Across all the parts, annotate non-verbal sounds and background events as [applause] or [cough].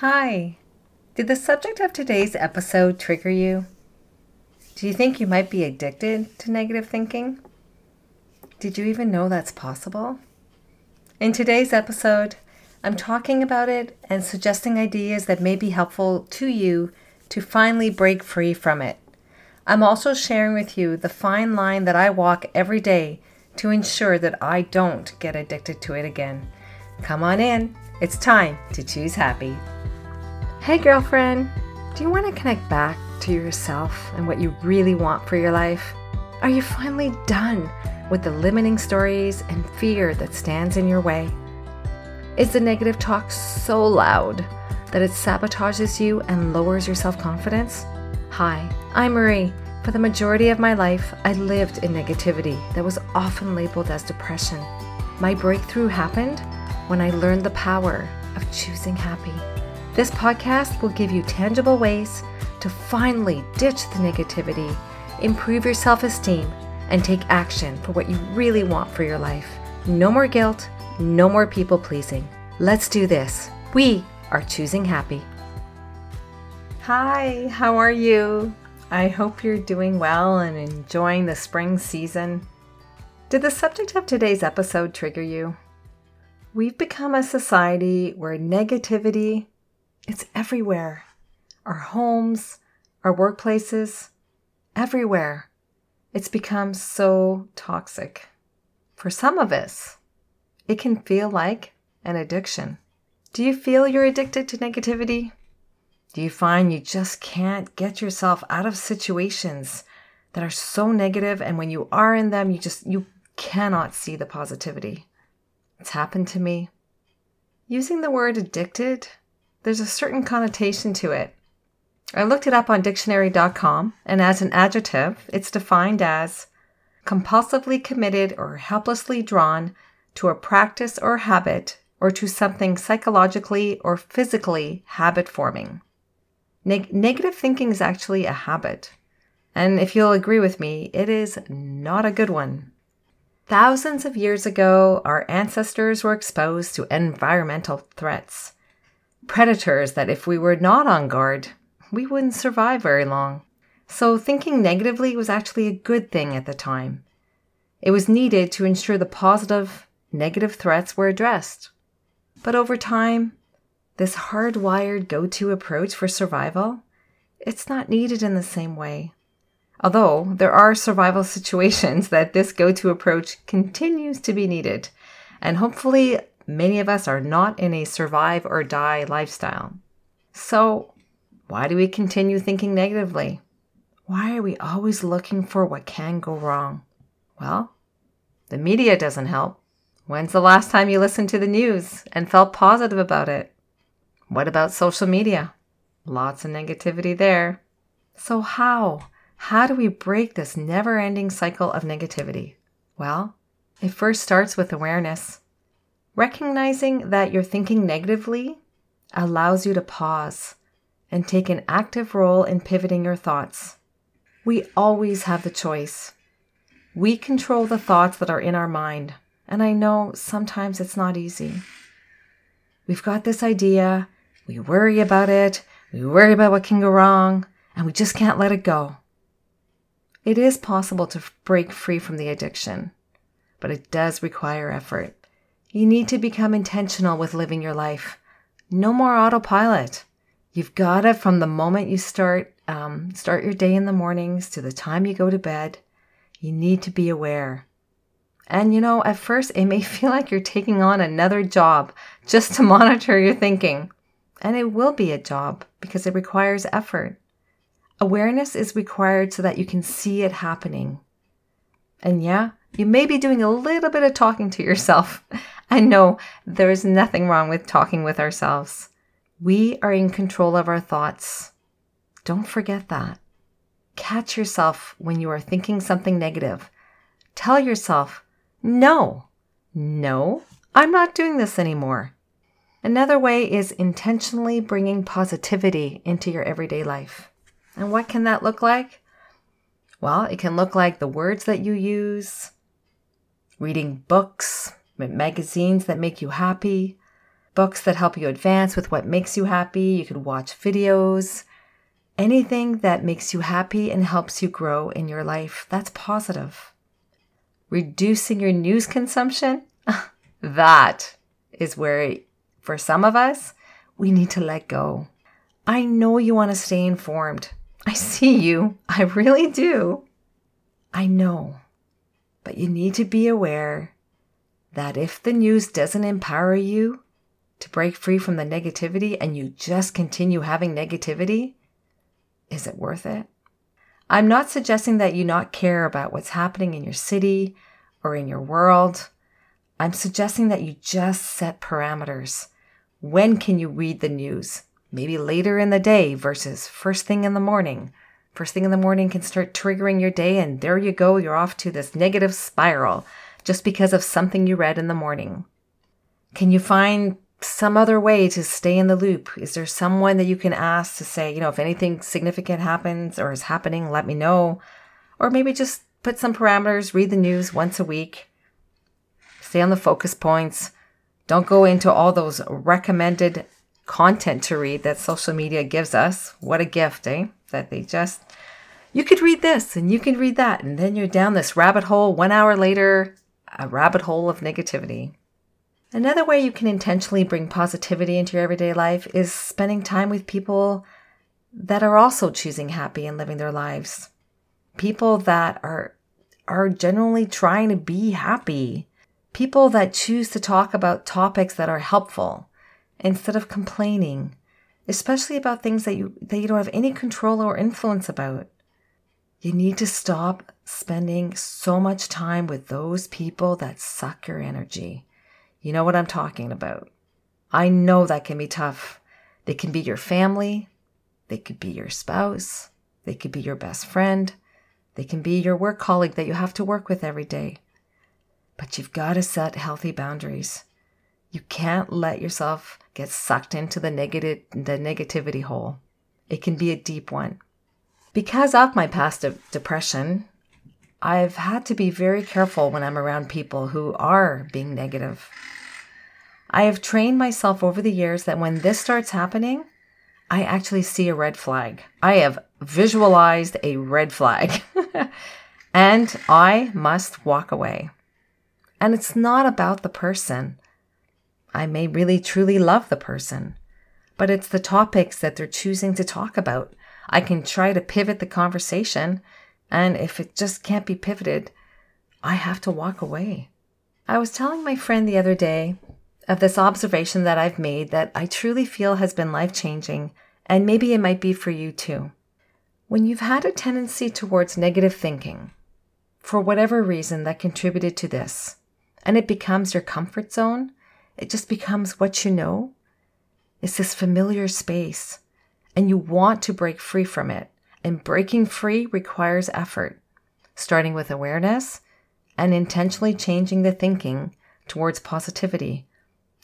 Hi. Did the subject of today's episode trigger you? Do you think you might be addicted to negative thinking? Did you even know that's possible? In today's episode, I'm talking about it and suggesting ideas that may be helpful to you to finally break free from it. I'm also sharing with you the fine line that I walk every day to ensure that I don't get addicted to it again. Come on in. It's time to choose happy. Hey, girlfriend. Do you want to connect back to yourself and what you really want for your life? Are you finally done with the limiting stories and fear that stands in your way? Is the negative talk so loud that it sabotages you and lowers your self confidence? Hi, I'm Marie. For the majority of my life, I lived in negativity that was often labeled as depression. My breakthrough happened when I learned the power of choosing happy. This podcast will give you tangible ways to finally ditch the negativity, improve your self esteem, and take action for what you really want for your life. No more guilt, no more people pleasing. Let's do this. We are choosing happy. Hi, how are you? I hope you're doing well and enjoying the spring season. Did the subject of today's episode trigger you? We've become a society where negativity it's everywhere. Our homes, our workplaces, everywhere. It's become so toxic. For some of us, it can feel like an addiction. Do you feel you're addicted to negativity? Do you find you just can't get yourself out of situations that are so negative and when you are in them you just you cannot see the positivity? It's happened to me. Using the word addicted, there's a certain connotation to it. I looked it up on dictionary.com, and as an adjective, it's defined as compulsively committed or helplessly drawn to a practice or habit or to something psychologically or physically habit forming. Neg- negative thinking is actually a habit. And if you'll agree with me, it is not a good one. Thousands of years ago, our ancestors were exposed to environmental threats. Predators that, if we were not on guard, we wouldn't survive very long. So, thinking negatively was actually a good thing at the time. It was needed to ensure the positive, negative threats were addressed. But over time, this hardwired go to approach for survival, it's not needed in the same way. Although there are survival [laughs] situations that this go to approach continues to be needed, and hopefully many of us are not in a survive or die lifestyle. So, why do we continue thinking negatively? Why are we always looking for what can go wrong? Well, the media doesn't help. When's the last time you listened to the news and felt positive about it? What about social media? Lots of negativity there. So, how? How do we break this never ending cycle of negativity? Well, it first starts with awareness. Recognizing that you're thinking negatively allows you to pause and take an active role in pivoting your thoughts. We always have the choice. We control the thoughts that are in our mind, and I know sometimes it's not easy. We've got this idea, we worry about it, we worry about what can go wrong, and we just can't let it go. It is possible to break free from the addiction, but it does require effort. You need to become intentional with living your life. No more autopilot. You've got it from the moment you start um, start your day in the mornings to the time you go to bed. You need to be aware. And you know, at first it may [laughs] feel like you're taking on another job just to [laughs] monitor your thinking. And it will be a job because it requires effort. Awareness is required so that you can see it happening. And yeah, you may be doing a little bit of talking to yourself. [laughs] I know there is nothing wrong with talking with ourselves. We are in control of our thoughts. Don't forget that. Catch yourself when you are thinking something negative. Tell yourself, no, no, I'm not doing this anymore. Another way is intentionally bringing positivity into your everyday life. And what can that look like? Well, it can look like the words that you use, reading books, magazines that make you happy, books that help you advance with what makes you happy. You could watch videos, anything that makes you happy and helps you grow in your life. That's positive. Reducing your news consumption, [laughs] that is where, for some of us, we need to let go. I know you want to stay informed. I see you. I really do. I know. But you need to be aware that if the news doesn't empower you to break free from the negativity and you just continue having negativity, is it worth it? I'm not suggesting that you not care about what's happening in your city or in your world. I'm suggesting that you just set parameters. When can you read the news? Maybe later in the day versus first thing in the morning. First thing in the morning can start triggering your day, and there you go, you're off to this negative spiral just because of something you read in the morning. Can you find some other way to stay in the loop? Is there someone that you can ask to say, you know, if anything significant happens or is happening, let me know? Or maybe just put some parameters, read the news once a week, stay on the focus points. Don't go into all those recommended content to read that social media gives us. What a gift, eh? That they just, you could read this and you can read that. And then you're down this rabbit hole one hour later, a rabbit hole of negativity. Another way you can intentionally bring positivity into your everyday life is spending time with people that are also choosing happy and living their lives. People that are are genuinely trying to be happy. People that choose to talk about topics that are helpful instead of complaining, especially about things that you that you don't have any control or influence about. You need to stop spending so much time with those people that suck your energy. You know what I'm talking about. I know that can be tough. They can be your family, they could be your spouse, they could be your best friend, they can be your work colleague that you have to work with every day. But you've got to set healthy boundaries. You can't let yourself get sucked into the negative the negativity hole. It can be a deep one. Because of my past de- depression, I've had to be very careful when I'm around people who are being negative. I have trained myself over the years that when this starts happening, I actually see a red flag. I have visualized a red flag [laughs] and I must walk away. And it's not about the person. I may really truly love the person, but it's the topics that they're choosing to talk about. I can try to pivot the conversation and if it just can't be pivoted, I have to walk away. I was telling my friend the other day of this observation that I've made that I truly feel has been life changing, and maybe it might be for you too. When you've had a tendency towards negative thinking, for whatever reason that contributed to this, and it becomes your comfort zone, it just becomes what you know. It's this familiar space, and you want to break free from it. And breaking free requires effort, starting with awareness and intentionally changing the thinking towards positivity,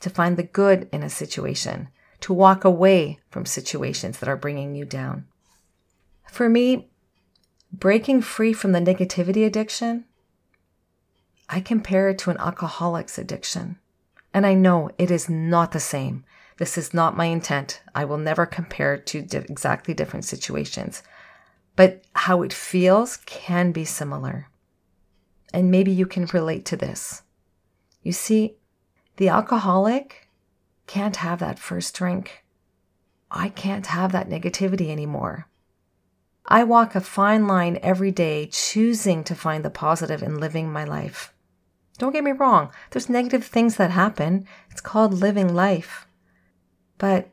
to find the good in a situation, to walk away from situations that are bringing you down. For me, breaking free from the negativity addiction, I compare it to an alcoholic's addiction. And I know it is not the same. This is not my intent. I will never compare to di- exactly different situations but how it feels can be similar. And maybe you can relate to this. You see, the alcoholic can't have that first drink. I can't have that negativity anymore. I walk a fine line every day choosing to find the positive in living my life. Don't get me wrong, there's negative things that happen. It's called living life. But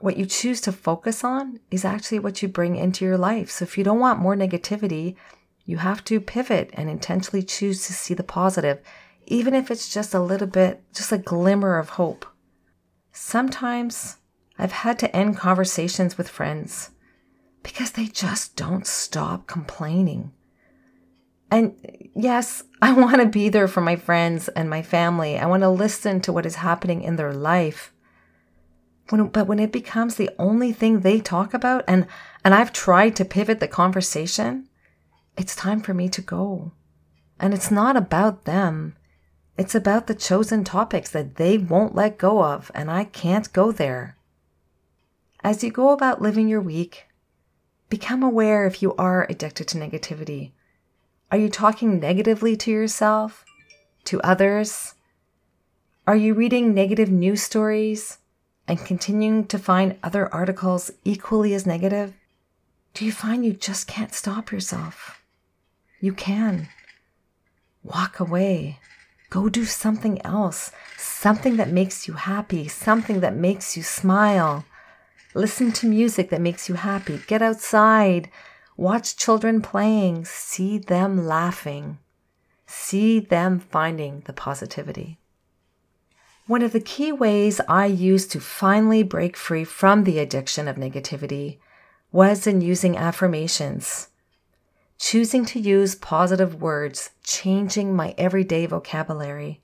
what you choose to focus on is actually what you bring into your life. So if you don't want more negativity, you have to pivot and intentionally choose to see the positive, even if it's just a little bit, just a glimmer of hope. Sometimes I've had to end conversations with friends because they just don't stop complaining. And yes, [laughs] I want to be there for my friends and my family. I want to listen to what is happening in their life. When, but when it becomes the only thing they talk about, and, and I've tried to pivot the conversation, it's time for me to go. And it's not about them. It's about the chosen topics that they won't let go of, and I can't go there. As you go about living your week, become aware if you are addicted to negativity. Are you talking negatively to yourself, to others? Are you reading negative news stories and continuing to find other articles equally as negative? Do you find you just can't stop yourself? You can. Walk away. Go do something else, something that makes you happy, something that makes you smile. Listen to music that makes you happy. Get outside. Watch children playing. See them laughing. See them finding the positivity. One of the key ways I used to finally break free from the addiction of negativity was in using affirmations. Choosing to use positive words, changing my everyday vocabulary.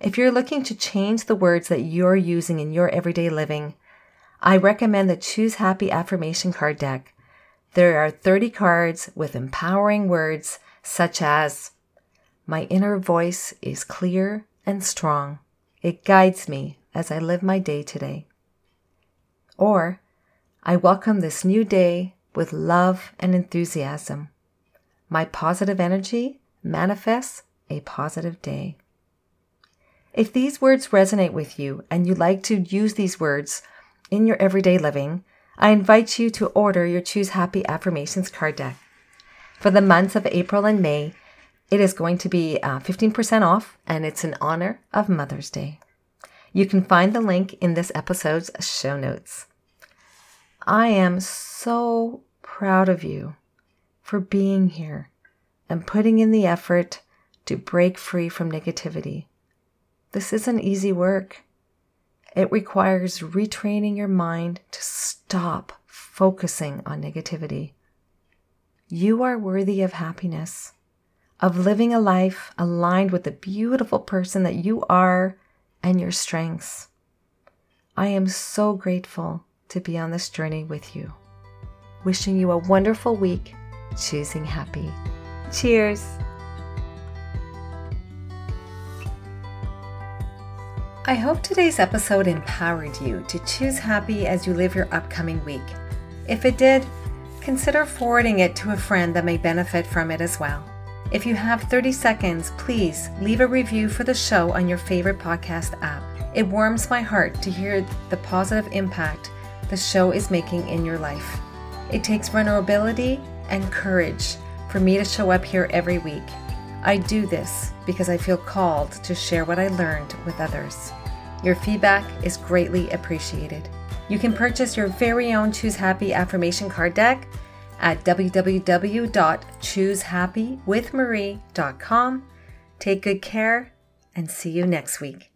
If you're looking to change the words that you're using in your everyday living, I recommend the Choose Happy Affirmation Card Deck. There are 30 cards with empowering words such as My inner voice is clear and strong. It guides me as I live my day today. Or, I welcome this new day with love and enthusiasm. My positive energy manifests a positive day. If these words resonate with you and you'd like to use these words in your everyday living, I invite you to order your Choose Happy Affirmations card deck. For the months of April and May, it is going to be uh, 15% off and it's in honor of Mother's Day. You can find the link in this episode's show notes. I am so proud of you for being here and putting in the effort to break free from negativity. This isn't easy work. It requires retraining your mind to stop focusing on negativity. You are worthy of happiness, of living a life aligned with the beautiful person that you are and your strengths. I am so grateful to be on this journey with you. Wishing you a wonderful week, choosing happy. Cheers! I hope today's episode empowered you to choose happy as you live your upcoming week. If it did, consider forwarding it to a friend that may benefit from it as well. If you have 30 seconds, please leave a review for the show on your favorite podcast app. It warms my heart to hear the positive impact the show is making in your life. It takes vulnerability and courage for me to show up here every week. I do this because I feel called to share what I learned with others. Your feedback is greatly appreciated. You can purchase your very own Choose Happy affirmation card deck at www.choosehappywithmarie.com. Take good care and see you next week.